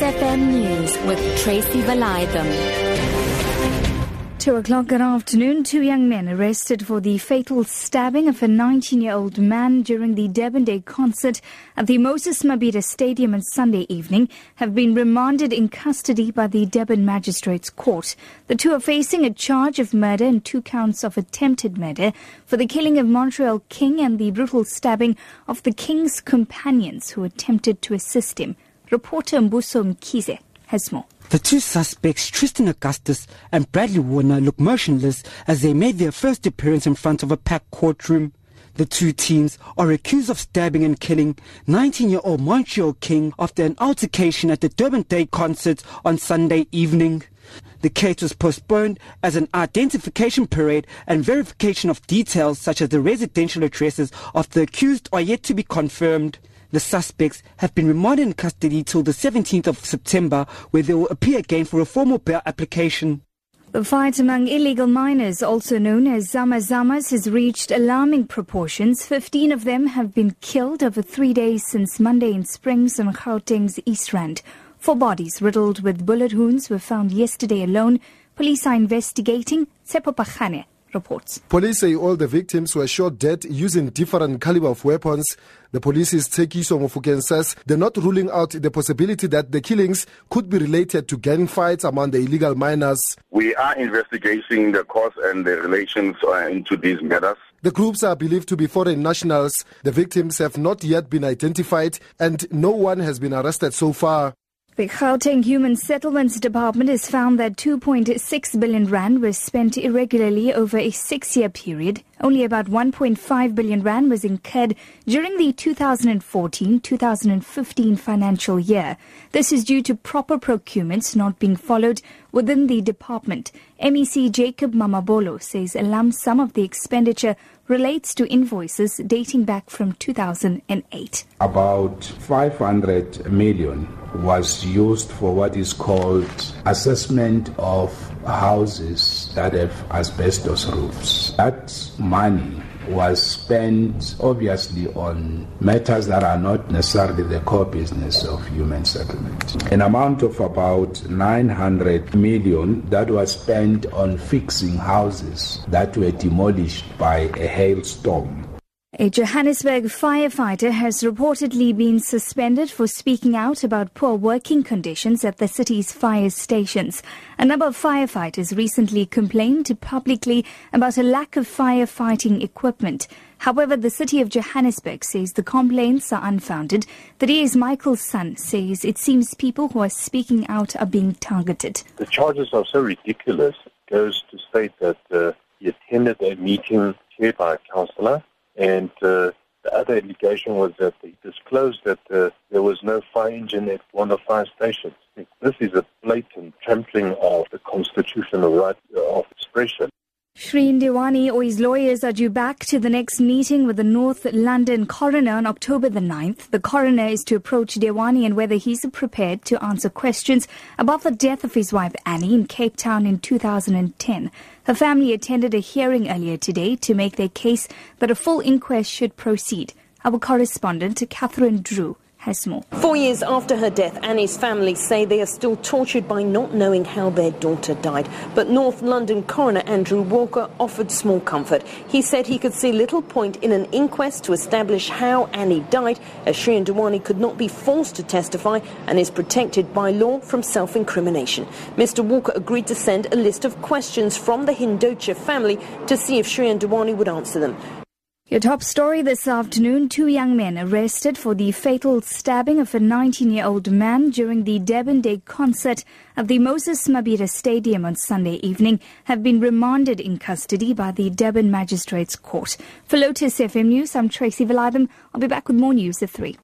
FM News with Tracy Valaydham. Two o'clock good afternoon. Two young men arrested for the fatal stabbing of a 19-year-old man during the Durban Day concert at the Moses Mabhida Stadium on Sunday evening have been remanded in custody by the Durban Magistrates Court. The two are facing a charge of murder and two counts of attempted murder for the killing of Montreal King and the brutal stabbing of the King's companions who attempted to assist him. Reporter Mbuso Mkize has more. The two suspects, Tristan Augustus and Bradley Warner, look motionless as they made their first appearance in front of a packed courtroom. The two teens are accused of stabbing and killing 19-year-old Montreal King after an altercation at the Durban Day concert on Sunday evening. The case was postponed as an identification parade and verification of details such as the residential addresses of the accused are yet to be confirmed. The suspects have been remanded in custody till the 17th of September, where they will appear again for a formal bail application. The fight among illegal miners, also known as Zama Zamas, has reached alarming proportions. 15 of them have been killed over three days since Monday in Springs on Gauteng's East Rand. Four bodies riddled with bullet wounds were found yesterday alone. Police are investigating. Tsepo Pachane reports. Police say all the victims were shot dead using different caliber of weapons. The police's Tsekiso Mofokeng says they're not ruling out the possibility that the killings could be related to gang fights among the illegal miners. We are investigating the cause and the relations uh, into these matters. The groups are believed to be foreign nationals. The victims have not yet been identified and no one has been arrested so far. The Gauteng Human Settlements Department has found that 2.6 billion rand was spent irregularly over a six-year period. Only about 1.5 billion rand was incurred during the 2014-2015 financial year. This is due to proper procurements not being followed within the department. MEC Jacob Mamabolo says a lump sum of the expenditure relates to invoices dating back from 2008. About 500 million was used for what is called assessment of houses that have asbestos roofs. That money was spent obviously on matters that are not necessarily the core business of human settlement. An amount of about 900 million that was spent on fixing houses that were demolished by a hailstorm a Johannesburg firefighter has reportedly been suspended for speaking out about poor working conditions at the city's fire stations. A number of firefighters recently complained publicly about a lack of firefighting equipment. However, the city of Johannesburg says the complaints are unfounded. The DA's Michael Sun says it seems people who are speaking out are being targeted. The charges are so ridiculous. It goes to state that uh, he attended a meeting chaired by a councillor and uh, the other allegation was that they disclosed that uh, there was no fire engine at one of fire stations. This is a blatant trampling of the constitutional right of expression. Shrien Dewani or his lawyers are due back to the next meeting with the North London coroner on October the 9th. The coroner is to approach Dewani and whether he's prepared to answer questions about the death of his wife Anni in Cape Town in 2010. Her family attended a hearing earlier today to make their case that a full inquest should proceed. Our correspondent, Catherine Drew, Four years after her death, Anni's family say they are still tortured by not knowing how their daughter died. But North London coroner Andrew Walker offered small comfort. He said he could see little point in an inquest to establish how Anni died, as Shrien Dewani could not be forced to testify and is protected by law from self-incrimination. Mr Walker agreed to send a list of questions from the Hindocha family to see if Shrien Dewani would answer them. Your top story this afternoon two young men arrested for the fatal stabbing of a 19 year old man during the Durban Day concert at the Moses Mabhida Stadium on Sunday evening have been remanded in custody by the Durban Magistrates Court. For Lotus FM News, I'm Tracy Valaydham. I'll be back with more news at 3.